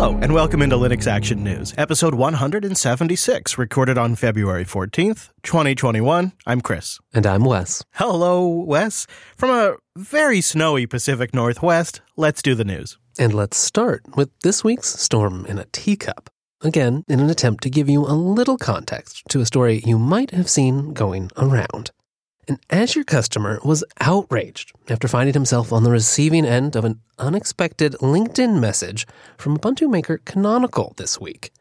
Hello, and welcome into Linux Action News, episode 176, recorded on February 14th, 2021. I'm Chris. And I'm Wes. Hello, Wes. From a very snowy Pacific Northwest, let's do the news. And let's start with this week's Storm in a Teacup. Again, in an attempt to give you a little context to a story you might have seen going around. An Azure customer was outraged after finding himself on the receiving end of an unexpected LinkedIn message from Ubuntu maker Canonical this week.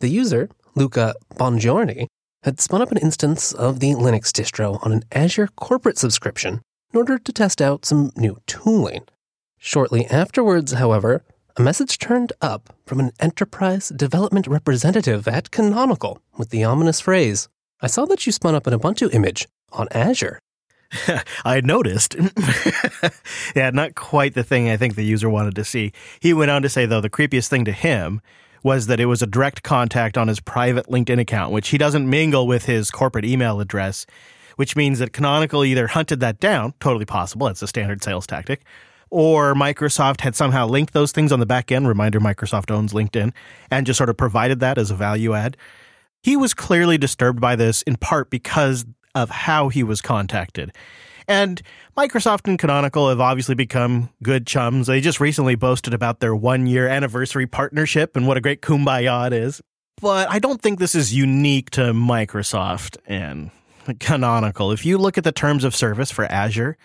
The user, Luca Bongiorni, had spun up an instance of the Linux distro on an Azure corporate subscription in order to test out some new tooling. Shortly afterwards, however, a message turned up from an enterprise development representative at Canonical with the ominous phrase I saw that you spun up an Ubuntu image on Azure. I noticed. yeah, not quite the thing I think the user wanted to see. He went on to say, though, the creepiest thing to him was that it was a direct contact on his private LinkedIn account, which he doesn't mingle with his corporate email address, which means that Canonical either hunted that down, totally possible, it's a standard sales tactic, or Microsoft had somehow linked those things on the back end. Reminder Microsoft owns LinkedIn and just sort of provided that as a value add. He was clearly disturbed by this in part because of how he was contacted. And Microsoft and Canonical have obviously become good chums. They just recently boasted about their one year anniversary partnership and what a great kumbaya it is. But I don't think this is unique to Microsoft and Canonical. If you look at the terms of service for Azure,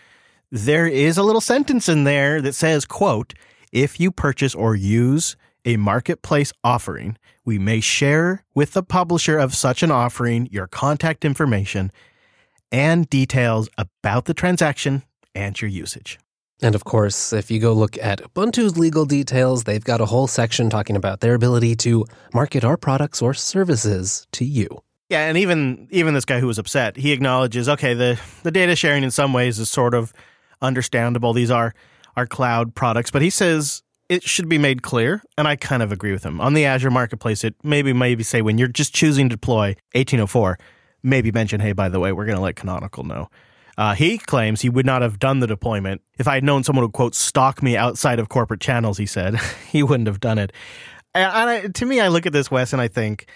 there is a little sentence in there that says, quote, if you purchase or use a marketplace offering, we may share with the publisher of such an offering your contact information and details about the transaction and your usage. And of course, if you go look at Ubuntu's legal details, they've got a whole section talking about their ability to market our products or services to you. Yeah, and even even this guy who was upset, he acknowledges, okay, the the data sharing in some ways is sort of understandable. These are our cloud products, but he says it should be made clear, and I kind of agree with him. On the Azure marketplace, it maybe maybe say when you're just choosing to deploy 1804, maybe mention, hey, by the way, we're going to let Canonical know. Uh, he claims he would not have done the deployment if I had known someone would, quote, stalk me outside of corporate channels, he said. he wouldn't have done it. And I, to me, I look at this, Wes, and I think,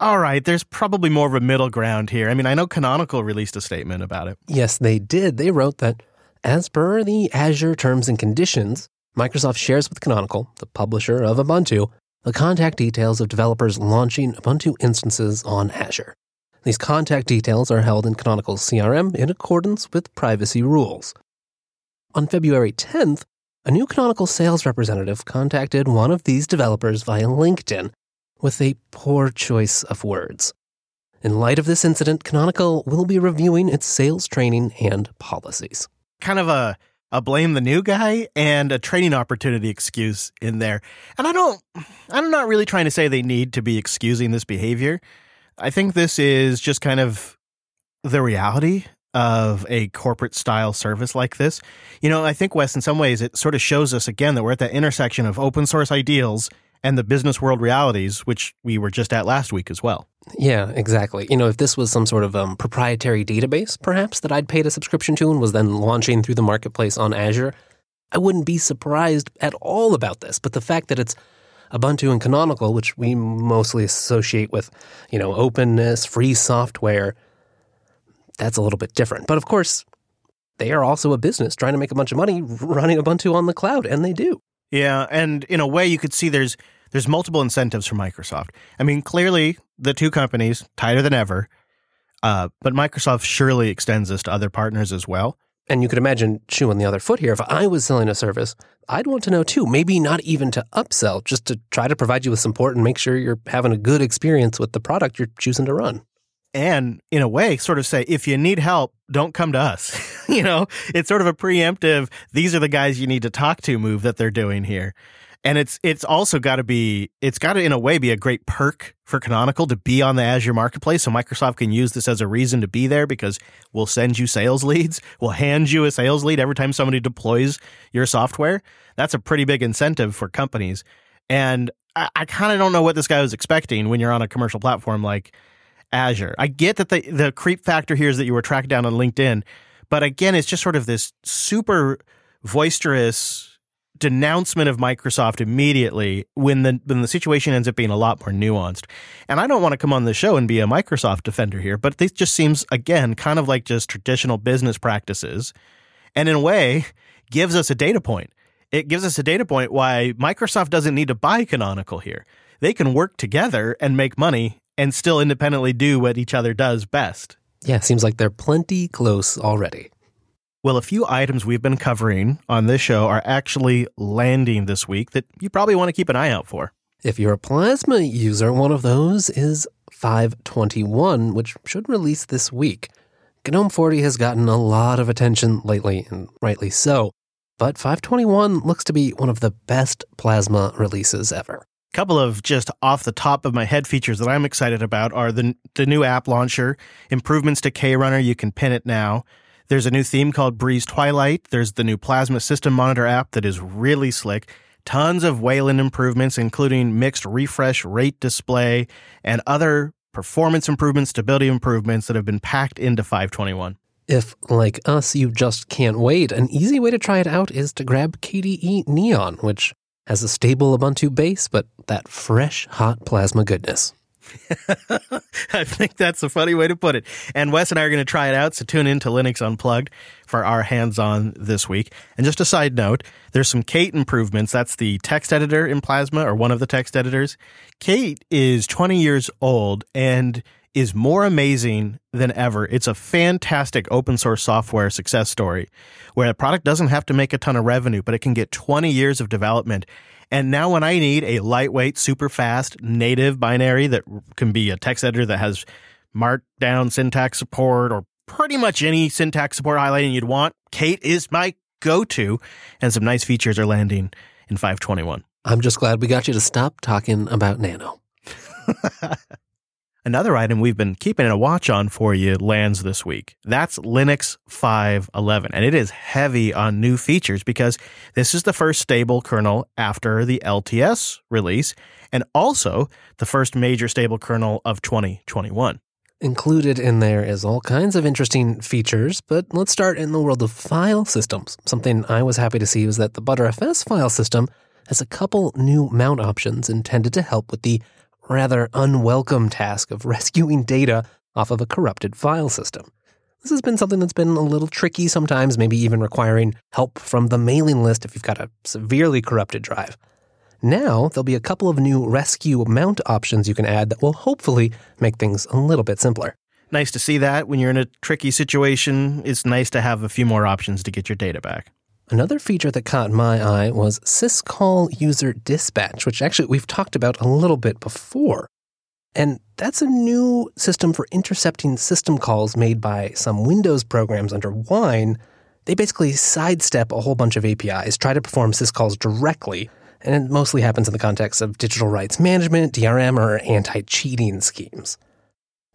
all right, there's probably more of a middle ground here. I mean, I know Canonical released a statement about it. Yes, they did. They wrote that as per the Azure terms and conditions, Microsoft shares with Canonical, the publisher of Ubuntu, the contact details of developers launching Ubuntu instances on Azure. These contact details are held in Canonical's CRM in accordance with privacy rules. On February 10th, a new Canonical sales representative contacted one of these developers via LinkedIn with a poor choice of words. In light of this incident, Canonical will be reviewing its sales training and policies. Kind of a a blame the new guy and a training opportunity excuse in there. And I don't I'm not really trying to say they need to be excusing this behavior. I think this is just kind of the reality of a corporate style service like this. You know, I think, Wes, in some ways, it sort of shows us again that we're at that intersection of open source ideals and the business world realities, which we were just at last week as well. Yeah, exactly. You know, if this was some sort of um, proprietary database, perhaps, that I'd paid a subscription to and was then launching through the marketplace on Azure, I wouldn't be surprised at all about this. But the fact that it's Ubuntu and Canonical, which we mostly associate with, you know, openness, free software, that's a little bit different. But of course, they are also a business trying to make a bunch of money running Ubuntu on the cloud, and they do. Yeah, and in a way, you could see there's there's multiple incentives for Microsoft. I mean, clearly the two companies tighter than ever, uh, but Microsoft surely extends this to other partners as well. And you could imagine chewing the other foot here. If I was selling a service, I'd want to know too, maybe not even to upsell, just to try to provide you with support and make sure you're having a good experience with the product you're choosing to run. And in a way, sort of say, if you need help, don't come to us. you know, it's sort of a preemptive, these are the guys you need to talk to move that they're doing here and it's it's also got to be it's got to in a way be a great perk for canonical to be on the azure marketplace so microsoft can use this as a reason to be there because we'll send you sales leads we'll hand you a sales lead every time somebody deploys your software. That's a pretty big incentive for companies. And i, I kind of don't know what this guy was expecting when you're on a commercial platform like azure. I get that the, the creep factor here is that you were tracked down on linkedin but again it's just sort of this super boisterous denouncement of Microsoft immediately when the when the situation ends up being a lot more nuanced. And I don't want to come on the show and be a Microsoft defender here, but this just seems again kind of like just traditional business practices. And in a way, gives us a data point. It gives us a data point why Microsoft doesn't need to buy Canonical here. They can work together and make money and still independently do what each other does best. Yeah, seems like they're plenty close already. Well, a few items we've been covering on this show are actually landing this week that you probably want to keep an eye out for. If you're a Plasma user, one of those is 521, which should release this week. GNOME 40 has gotten a lot of attention lately, and rightly so, but 521 looks to be one of the best Plasma releases ever. A couple of just off the top of my head features that I'm excited about are the, the new app launcher, improvements to KRunner, you can pin it now. There's a new theme called Breeze Twilight. There's the new Plasma System Monitor app that is really slick. Tons of Wayland improvements, including mixed refresh rate display and other performance improvements, stability improvements that have been packed into 521. If, like us, you just can't wait, an easy way to try it out is to grab KDE Neon, which has a stable Ubuntu base, but that fresh, hot plasma goodness. I think that's a funny way to put it. And Wes and I are going to try it out, so tune in to Linux Unplugged for our hands on this week. And just a side note, there's some Kate improvements. That's the text editor in Plasma, or one of the text editors. Kate is 20 years old and is more amazing than ever. It's a fantastic open source software success story where a product doesn't have to make a ton of revenue, but it can get 20 years of development and now when I need a lightweight, super fast native binary that can be a text editor that has markdown syntax support or pretty much any syntax support highlighting you'd want, Kate is my go-to and some nice features are landing in 521. I'm just glad we got you to stop talking about Nano. Another item we've been keeping a watch on for you lands this week. That's Linux 5.11. And it is heavy on new features because this is the first stable kernel after the LTS release and also the first major stable kernel of 2021. Included in there is all kinds of interesting features, but let's start in the world of file systems. Something I was happy to see was that the Btrfs file system has a couple new mount options intended to help with the rather unwelcome task of rescuing data off of a corrupted file system. This has been something that's been a little tricky sometimes, maybe even requiring help from the mailing list if you've got a severely corrupted drive. Now, there'll be a couple of new rescue mount options you can add that will hopefully make things a little bit simpler. Nice to see that. When you're in a tricky situation, it's nice to have a few more options to get your data back. Another feature that caught my eye was syscall user dispatch, which actually we've talked about a little bit before. And that's a new system for intercepting system calls made by some Windows programs under Wine. They basically sidestep a whole bunch of APIs, try to perform syscalls directly, and it mostly happens in the context of digital rights management, DRM, or anti cheating schemes.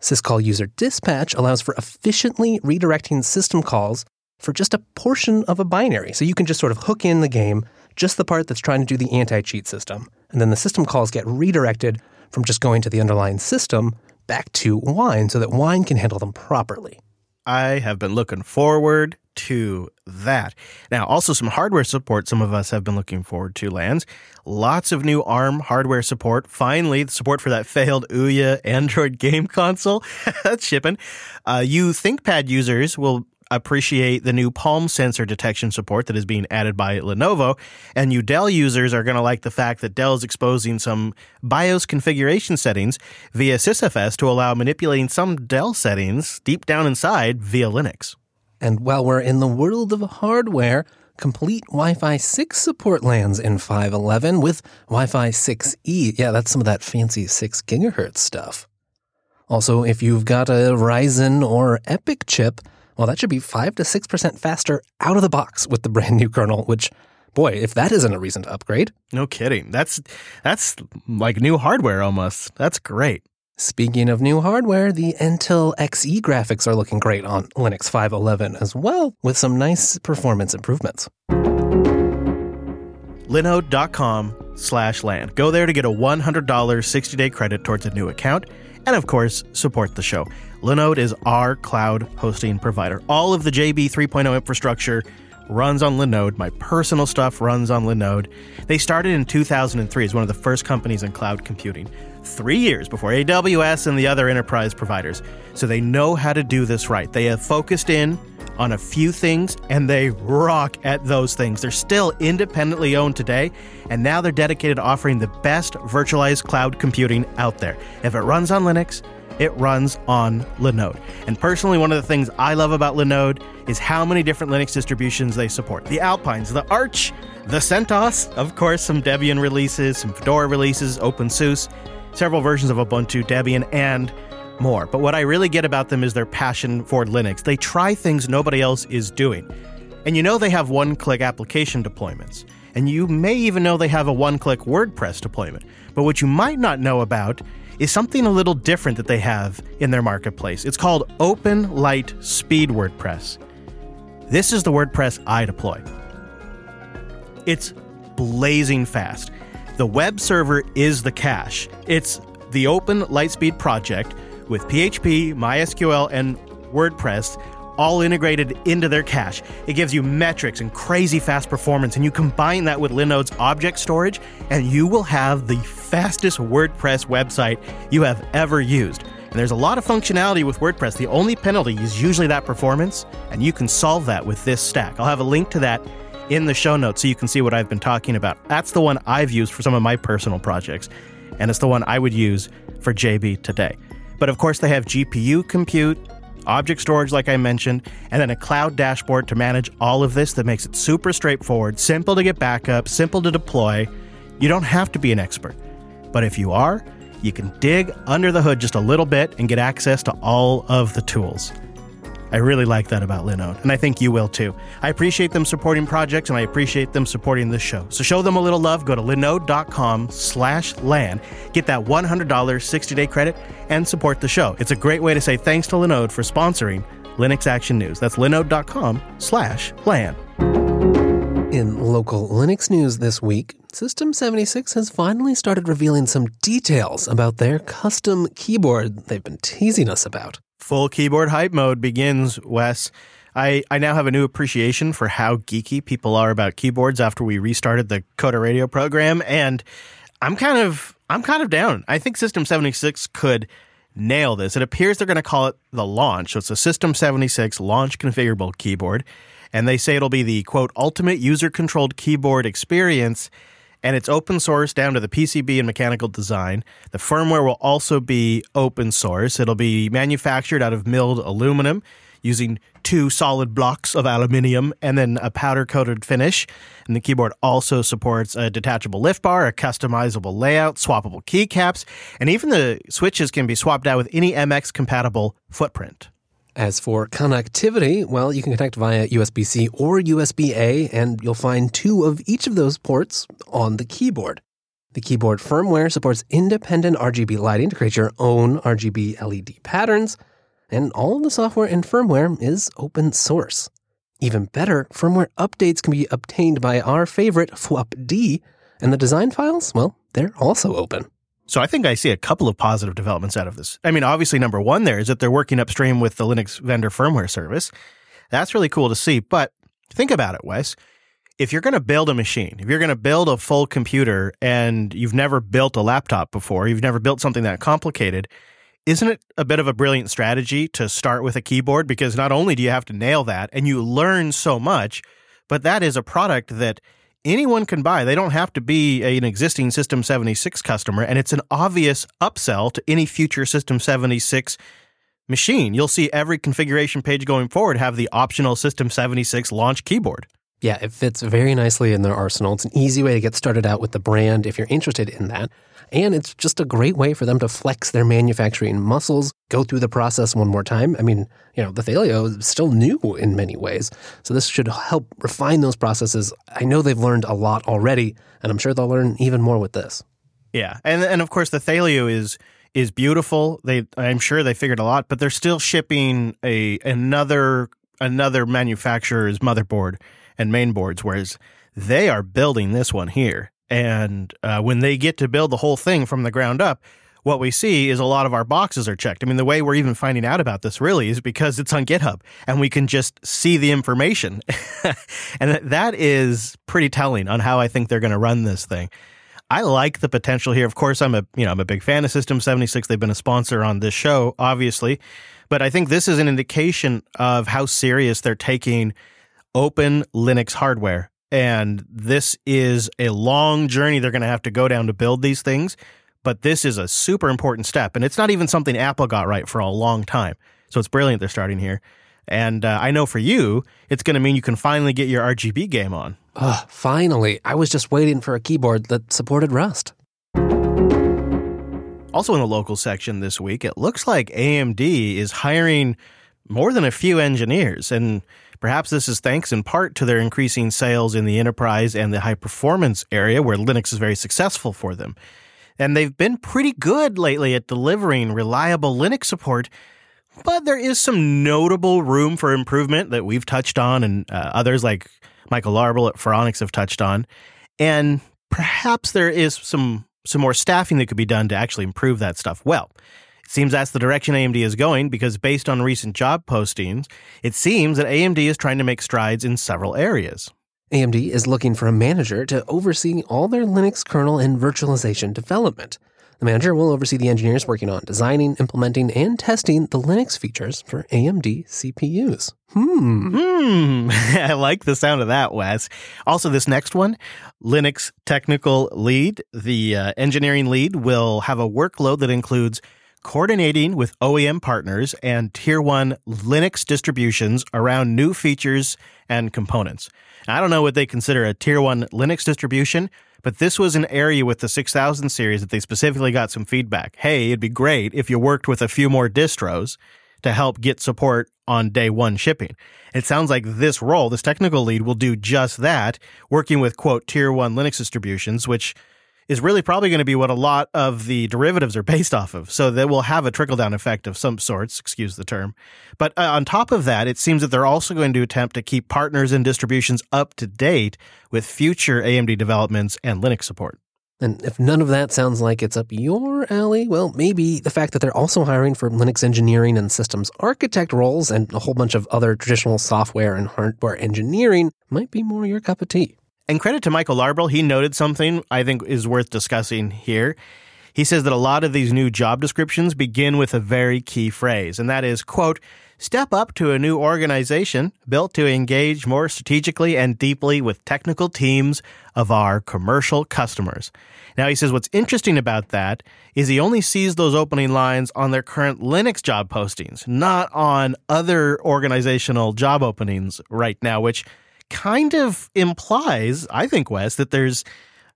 Syscall user dispatch allows for efficiently redirecting system calls for just a portion of a binary. So you can just sort of hook in the game, just the part that's trying to do the anti cheat system. And then the system calls get redirected from just going to the underlying system back to Wine so that Wine can handle them properly. I have been looking forward to that. Now, also some hardware support some of us have been looking forward to lands. Lots of new ARM hardware support. Finally, the support for that failed Ouya Android game console. That's shipping. Uh, you ThinkPad users will appreciate the new palm sensor detection support that is being added by Lenovo. And you Dell users are going to like the fact that Dell is exposing some BIOS configuration settings via SysFS to allow manipulating some Dell settings deep down inside via Linux. And while we're in the world of hardware, complete Wi Fi 6 support lands in 511 with Wi Fi 6E. Yeah, that's some of that fancy 6 gigahertz stuff. Also, if you've got a Ryzen or EPYC chip, well, that should be 5 to 6% faster out of the box with the brand new kernel, which boy, if that isn't a reason to upgrade. No kidding. That's that's like new hardware almost. That's great. Speaking of new hardware, the Intel Xe graphics are looking great on Linux 511 as well, with some nice performance improvements. Linode.com slash LAN. Go there to get a $100 60-day credit towards a new account and of course, support the show. Linode is our cloud hosting provider. All of the JB 3.0 infrastructure runs on Linode. My personal stuff runs on Linode. They started in 2003 as one of the first companies in cloud computing, three years before AWS and the other enterprise providers. So they know how to do this right. They have focused in on a few things and they rock at those things. They're still independently owned today, and now they're dedicated to offering the best virtualized cloud computing out there. If it runs on Linux, it runs on Linode. And personally, one of the things I love about Linode is how many different Linux distributions they support. The Alpines, the Arch, the CentOS, of course, some Debian releases, some Fedora releases, OpenSUSE, several versions of Ubuntu, Debian, and more. But what I really get about them is their passion for Linux. They try things nobody else is doing. And you know they have one click application deployments. And you may even know they have a one click WordPress deployment. But what you might not know about is something a little different that they have in their marketplace. It's called OpenLiteSpeed WordPress. This is the WordPress I deploy. It's blazing fast. The web server is the cache. It's the OpenLiteSpeed project with PHP, MySQL, and WordPress all integrated into their cache. It gives you metrics and crazy fast performance, and you combine that with Linode's object storage, and you will have the fastest WordPress website you have ever used. And there's a lot of functionality with WordPress. The only penalty is usually that performance, and you can solve that with this stack. I'll have a link to that in the show notes so you can see what I've been talking about. That's the one I've used for some of my personal projects, and it's the one I would use for JB today. But of course, they have GPU compute, object storage, like I mentioned, and then a cloud dashboard to manage all of this that makes it super straightforward, simple to get backup, simple to deploy. You don't have to be an expert. But if you are, you can dig under the hood just a little bit and get access to all of the tools. I really like that about Linode, and I think you will too. I appreciate them supporting projects, and I appreciate them supporting this show. So show them a little love. Go to linode.com slash LAN. Get that $100 60-day credit and support the show. It's a great way to say thanks to Linode for sponsoring Linux Action News. That's linode.com slash LAN. In local Linux news this week, System 76 has finally started revealing some details about their custom keyboard they've been teasing us about. Full keyboard hype mode begins, Wes. I, I now have a new appreciation for how geeky people are about keyboards after we restarted the Coder Radio program, and I'm kind of I'm kind of down. I think System 76 could nail this. It appears they're going to call it the launch. So it's a System 76 launch configurable keyboard, and they say it'll be the quote ultimate user controlled keyboard experience and it's open source down to the PCB and mechanical design. The firmware will also be open source. It'll be manufactured out of milled aluminum using two solid blocks of aluminium and then a powder coated finish. And the keyboard also supports a detachable lift bar, a customizable layout, swappable keycaps, and even the switches can be swapped out with any MX compatible footprint. As for connectivity, well, you can connect via USB C or USB A, and you'll find two of each of those ports on the keyboard. The keyboard firmware supports independent RGB lighting to create your own RGB LED patterns, and all of the software and firmware is open source. Even better, firmware updates can be obtained by our favorite fwupd, and the design files, well, they're also open. So I think I see a couple of positive developments out of this. I mean, obviously, number one there is that they're working upstream with the Linux vendor firmware service. That's really cool to see. But think about it, Wes. If you're going to build a machine, if you're going to build a full computer and you've never built a laptop before, you've never built something that complicated, isn't it a bit of a brilliant strategy to start with a keyboard? Because not only do you have to nail that and you learn so much, but that is a product that anyone can buy. They don't have to be an existing System 76 customer, and it's an obvious upsell to any future System 76 machine. You'll see every configuration page going forward have the optional System 76 launch keyboard. Yeah, it fits very nicely in their arsenal. It's an easy way to get started out with the brand if you're interested in that. And it's just a great way for them to flex their manufacturing muscles, go through the process one more time. I mean, you know, the Thelio is still new in many ways. So this should help refine those processes. I know they've learned a lot already, and I'm sure they'll learn even more with this. Yeah. And and of course the Thelio is is beautiful. They I'm sure they figured a lot, but they're still shipping a another another manufacturer's motherboard and mainboards, whereas they are building this one here. And uh, when they get to build the whole thing from the ground up, what we see is a lot of our boxes are checked. I mean, the way we're even finding out about this really is because it's on GitHub and we can just see the information. and that is pretty telling on how I think they're going to run this thing. I like the potential here. Of course, I'm a, you know, I'm a big fan of System 76. They've been a sponsor on this show, obviously. But I think this is an indication of how serious they're taking open Linux hardware. And this is a long journey they're going to have to go down to build these things but this is a super important step. And it's not even something Apple got right for a long time. So it's brilliant they're starting here. And uh, I know for you, it's going to mean you can finally get your RGB game on. Oh, finally. I was just waiting for a keyboard that supported Rust. Also, in the local section this week, it looks like AMD is hiring more than a few engineers. And perhaps this is thanks in part to their increasing sales in the enterprise and the high performance area where Linux is very successful for them and they've been pretty good lately at delivering reliable Linux support. But there is some notable room for improvement that we've touched on, and uh, others like Michael Larabel at Phoronix have touched on. And perhaps there is some some more staffing that could be done to actually improve that stuff. Well, seems that's the direction AMD is going because based on recent job postings, it seems that AMD is trying to make strides in several areas. AMD is looking for a manager to oversee all their Linux kernel and virtualization development. The manager will oversee the engineers working on designing, implementing, and testing the Linux features for AMD CPUs. Hmm. Hmm. I like the sound of that, Wes. Also, this next one, Linux technical lead, the uh, engineering lead will have a workload that includes coordinating with OEM partners and tier one Linux distributions around new features and components. I don't know what they consider a tier one Linux distribution, but this was an area with the 6000 series that they specifically got some feedback. Hey, it'd be great if you worked with a few more distros to help get support on day one shipping. It sounds like this role, this technical lead, will do just that, working with quote tier one Linux distributions, which is really probably going to be what a lot of the derivatives are based off of. So that will have a trickle down effect of some sorts, excuse the term. But uh, on top of that, it seems that they're also going to attempt to keep partners and distributions up to date with future AMD developments and Linux support. And if none of that sounds like it's up your alley, well, maybe the fact that they're also hiring for Linux engineering and systems architect roles and a whole bunch of other traditional software and hardware engineering might be more your cup of tea. And credit to Michael Larabel, he noted something I think is worth discussing here. He says that a lot of these new job descriptions begin with a very key phrase, and that is, quote, step up to a new organization built to engage more strategically and deeply with technical teams of our commercial customers. Now, he says what's interesting about that is he only sees those opening lines on their current Linux job postings, not on other organizational job openings right now, which kind of implies, I think, Wes, that there's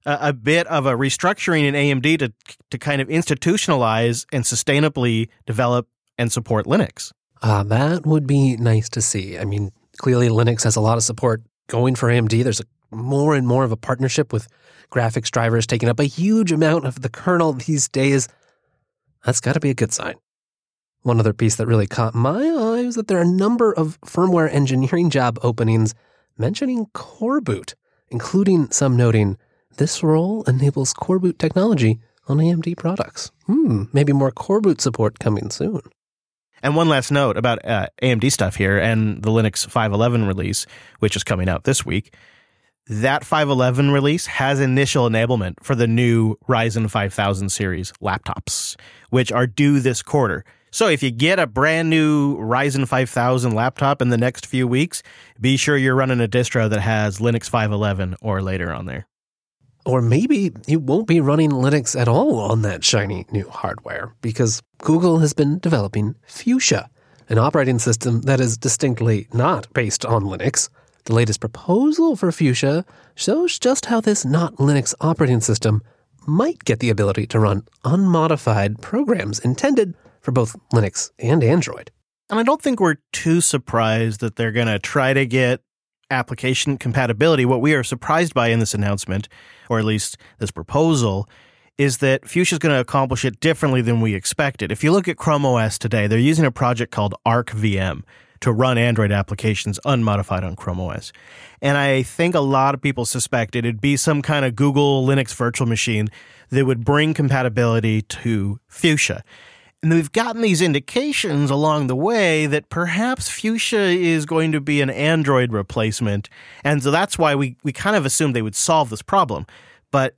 a, a bit of a restructuring in AMD to to kind of institutionalize and sustainably develop and support Linux. Uh, that would be nice to see. I mean, clearly Linux has a lot of support going for AMD. There's a, more and more of a partnership with graphics drivers taking up a huge amount of the kernel these days. That's got to be a good sign. One other piece that really caught my eye was that there are a number of firmware engineering job openings mentioning coreboot, including some noting this role enables coreboot technology on AMD products. Hmm, maybe more coreboot support coming soon. And one last note about uh, AMD stuff here and the Linux 511 release, which is coming out this week. That 511 release has initial enablement for the new Ryzen 5000 series laptops, which are due this quarter. So if you get a brand new Ryzen 5000 laptop in the next few weeks, be sure you're running a distro that has Linux 511 or later on there. Or maybe you won't be running Linux at all on that shiny new hardware because Google has been developing Fuchsia, an operating system that is distinctly not based on Linux. The latest proposal for Fuchsia shows just how this not Linux operating system might get the ability to run unmodified programs intended for both Linux and Android. And I don't think we're too surprised that they're going to try to get application compatibility. What we are surprised by in this announcement, or at least this proposal, is that Fuchsia is going to accomplish it differently than we expected. If you look at Chrome OS today, they're using a project called ArcVM to run Android applications unmodified on Chrome OS. And I think a lot of people suspect it'd be some kind of Google Linux virtual machine that would bring compatibility to Fuchsia. And we've gotten these indications along the way that perhaps Fuchsia is going to be an Android replacement. And so that's why we, we kind of assumed they would solve this problem. But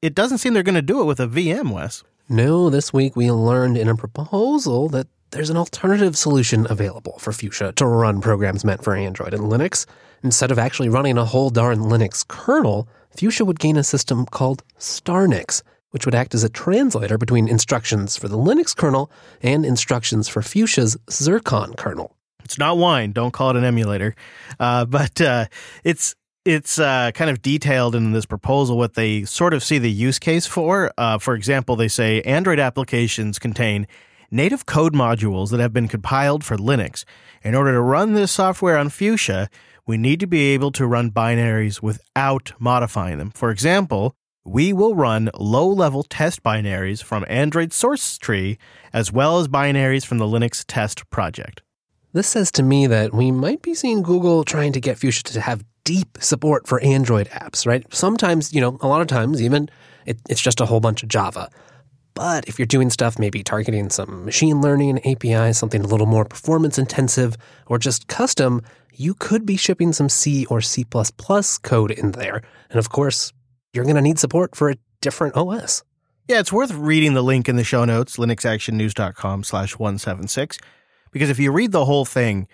it doesn't seem they're going to do it with a VM, Wes. No, this week we learned in a proposal that there's an alternative solution available for Fuchsia to run programs meant for Android and Linux. Instead of actually running a whole darn Linux kernel, Fuchsia would gain a system called Starnix which would act as a translator between instructions for the Linux kernel and instructions for Fuchsia's Zircon kernel. It's not wine. Don't call it an emulator. Uh, but uh, it's it's uh, kind of detailed in this proposal what they sort of see the use case for. Uh, for example, they say Android applications contain native code modules that have been compiled for Linux. In order to run this software on Fuchsia, we need to be able to run binaries without modifying them. For example, we will run low level test binaries from Android source tree as well as binaries from the Linux test project. This says to me that we might be seeing Google trying to get Fuchsia to have deep support for Android apps, right? Sometimes, you know, a lot of times even it, it's just a whole bunch of Java. But if you're doing stuff maybe targeting some machine learning API, something a little more performance intensive, or just custom, you could be shipping some C or C code in there. And of course, you're going to need support for a different OS. Yeah, it's worth reading the link in the show notes, linuxactionnews.com slash 176, because if you read the whole thing,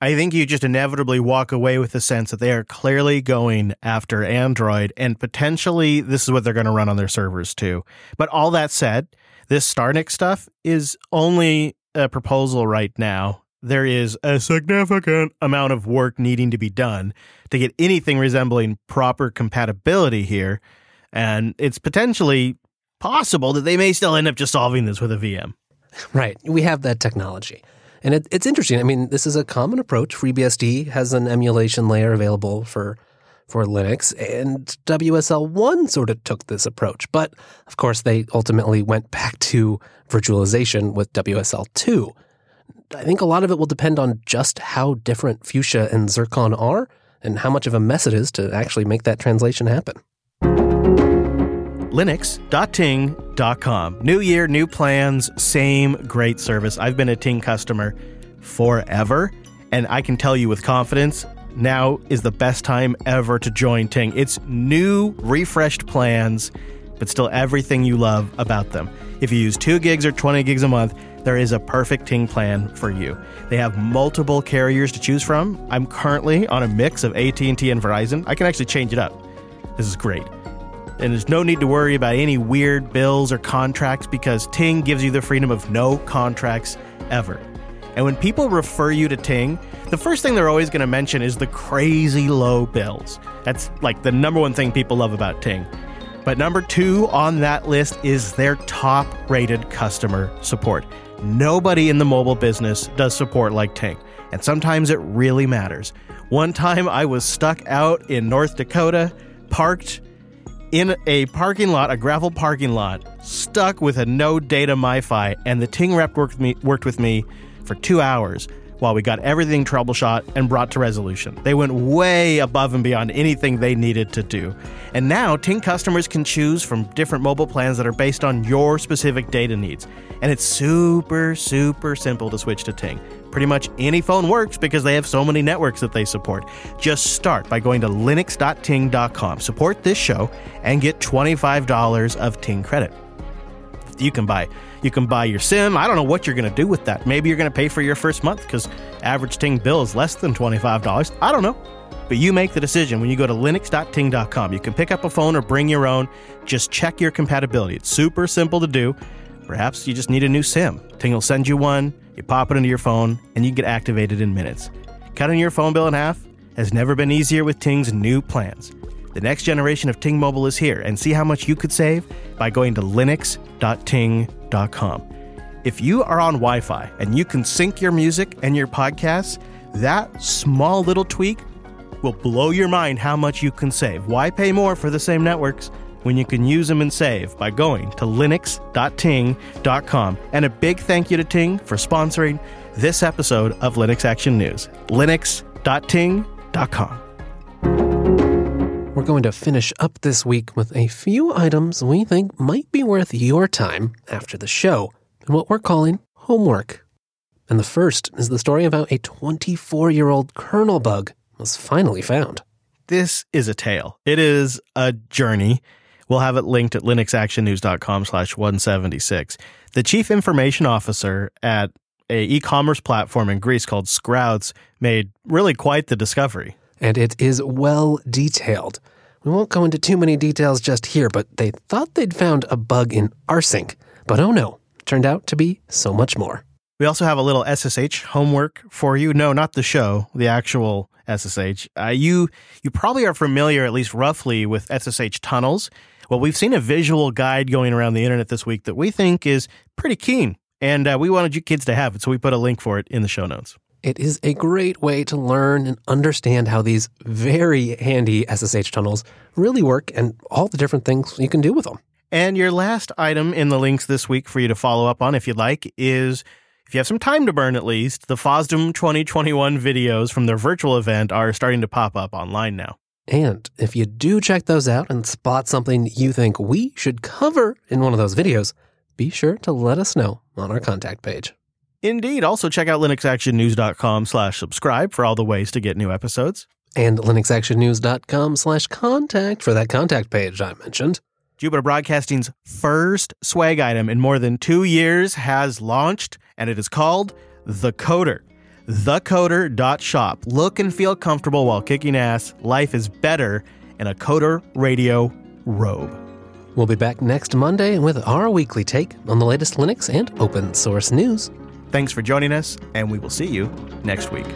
I think you just inevitably walk away with the sense that they are clearly going after Android and potentially this is what they're going to run on their servers too. But all that said, this Starnix stuff is only a proposal right now. There is a significant amount of work needing to be done to get anything resembling proper compatibility here. And it's potentially possible that they may still end up just solving this with a VM. Right. We have that technology. And it, it's interesting. I mean, this is a common approach. FreeBSD has an emulation layer available for for Linux, and WSL1 sort of took this approach. But of course, they ultimately went back to virtualization with WSL2. I think a lot of it will depend on just how different Fuchsia and Zircon are and how much of a mess it is to actually make that translation happen. Linux.ting.com. New year, new plans, same great service. I've been a Ting customer forever, and I can tell you with confidence now is the best time ever to join Ting. It's new, refreshed plans, but still everything you love about them. If you use 2 gigs or 20 gigs a month, there is a perfect Ting plan for you. They have multiple carriers to choose from. I'm currently on a mix of AT&T and Verizon. I can actually change it up. This is great. And there's no need to worry about any weird bills or contracts because Ting gives you the freedom of no contracts ever. And when people refer you to Ting, the first thing they're always going to mention is the crazy low bills. That's like the number one thing people love about Ting. But number two on that list is their top rated customer support. Nobody in the mobile business does support like Ting, and sometimes it really matters. One time I was stuck out in North Dakota, parked in a parking lot, a gravel parking lot, stuck with a no data MiFi, and the Ting rep worked me, worked with me for two hours while we got everything troubleshot and brought to resolution. They went way above and beyond anything they needed to do. And now Ting customers can choose from different mobile plans that are based on your specific data needs. And it's super, super simple to switch to Ting. Pretty much any phone works because they have so many networks that they support. Just start by going to linux.ting.com, support this show, and get $25 of Ting credit. You can buy you can buy your sim. I don't know what you're going to do with that. Maybe you're going to pay for your first month because average Ting bill is less than $25. I don't know. But you make the decision when you go to linux.ting.com. You can pick up a phone or bring your own. Just check your compatibility. It's super simple to do. Perhaps you just need a new SIM. Ting will send you one, you pop it into your phone, and you get activated in minutes. Cutting your phone bill in half has never been easier with Ting's new plans. The next generation of Ting Mobile is here, and see how much you could save by going to linux.ting.com. If you are on Wi Fi and you can sync your music and your podcasts, that small little tweak will blow your mind how much you can save. Why pay more for the same networks when you can use them and save by going to linux.ting.com? And a big thank you to Ting for sponsoring this episode of Linux Action News. linux.ting.com. we're going to finish up this week with a few items we think might be worth your time after the show and what we're calling homework. And the first is the story about a 24 year old kernel bug was finally found. This is a tale. It is a journey. We'll have it linked at linuxactionnews.com slash 176. The chief information officer at a e-commerce platform in Greece called Skroutz made really quite the discovery. And it is well detailed. We won't go into too many details just here, but they thought they'd found a bug in rsync. But oh no, turned out to be so much more. We also have a little SSH homework for you. No, not the show, the actual SSH. Uh, you you probably are familiar, at least roughly, with SSH tunnels. Well, we've seen a visual guide going around the internet this week that we think is pretty keen, and uh, we wanted you kids to have it, so we put a link for it in the show notes. It is a great way to learn and understand how these very handy SSH tunnels really work and all the different things you can do with them. And your last item in the links this week for you to follow up on, if you'd like, is if you have some time to burn at least, the FOSDEM 2021 videos from their virtual event are starting to pop up online now. And if you do check those out and spot something you think we should cover in one of those videos, be sure to let us know on our contact page. Indeed. Also check out linuxactionnews.com slash subscribe for all the ways to get new episodes. And linuxactionnews.com slash contact for that contact page I mentioned. Jupiter Broadcasting's first swag item in more than two years has launched, and it is called The Coder. TheCoder.shop. Look and feel comfortable while kicking ass. Life is better in a Coder radio robe. We'll be back next Monday with our weekly take on the latest Linux and open source news. Thanks for joining us, and we will see you next week.